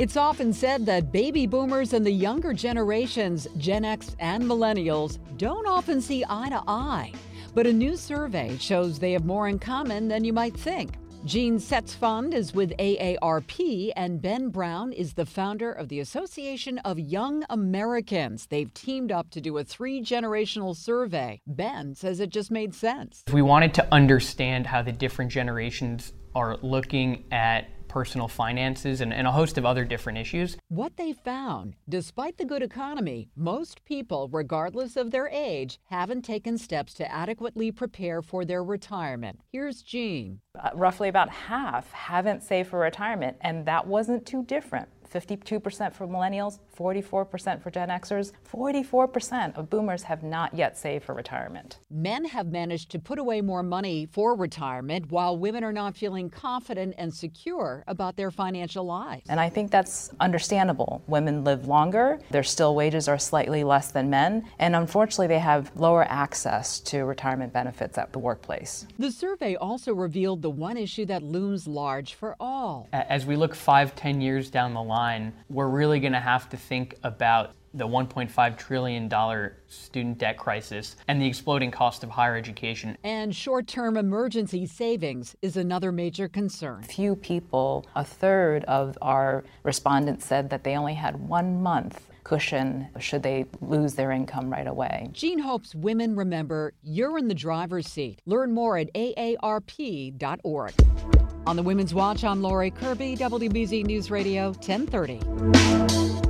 It's often said that baby boomers and the younger generations, Gen X and millennials, don't often see eye to eye. But a new survey shows they have more in common than you might think. Jean Setzfand is with AARP, and Ben Brown is the founder of the Association of Young Americans. They've teamed up to do a three generational survey. Ben says it just made sense. If We wanted to understand how the different generations are looking at personal finances and, and, a host of other different issues. What they found, despite the good economy, most people, regardless of their age, haven't taken steps to adequately prepare for their retirement. Here's Jean. Uh, roughly about half haven't saved for retirement, and that wasn't too different 52% for millennials, 44% for Gen Xers, 44% of boomers have not yet saved for retirement. Men have managed to put away more money for retirement while women are not feeling confident and secure about their financial lives. And I think that's understandable. Women live longer, their still wages are slightly less than men, and unfortunately, they have lower access to retirement benefits at the workplace. The survey also revealed the one issue that looms large for all. As we look five, ten years down the line, we're really going to have to think about the $1.5 trillion student debt crisis and the exploding cost of higher education. And short term emergency savings is another major concern. Few people, a third of our respondents said that they only had one month cushion should they lose their income right away. Jean hopes women remember you're in the driver's seat. Learn more at aarp.org. On the Women's Watch, I'm Laurie Kirby, WBZ News Radio, 1030.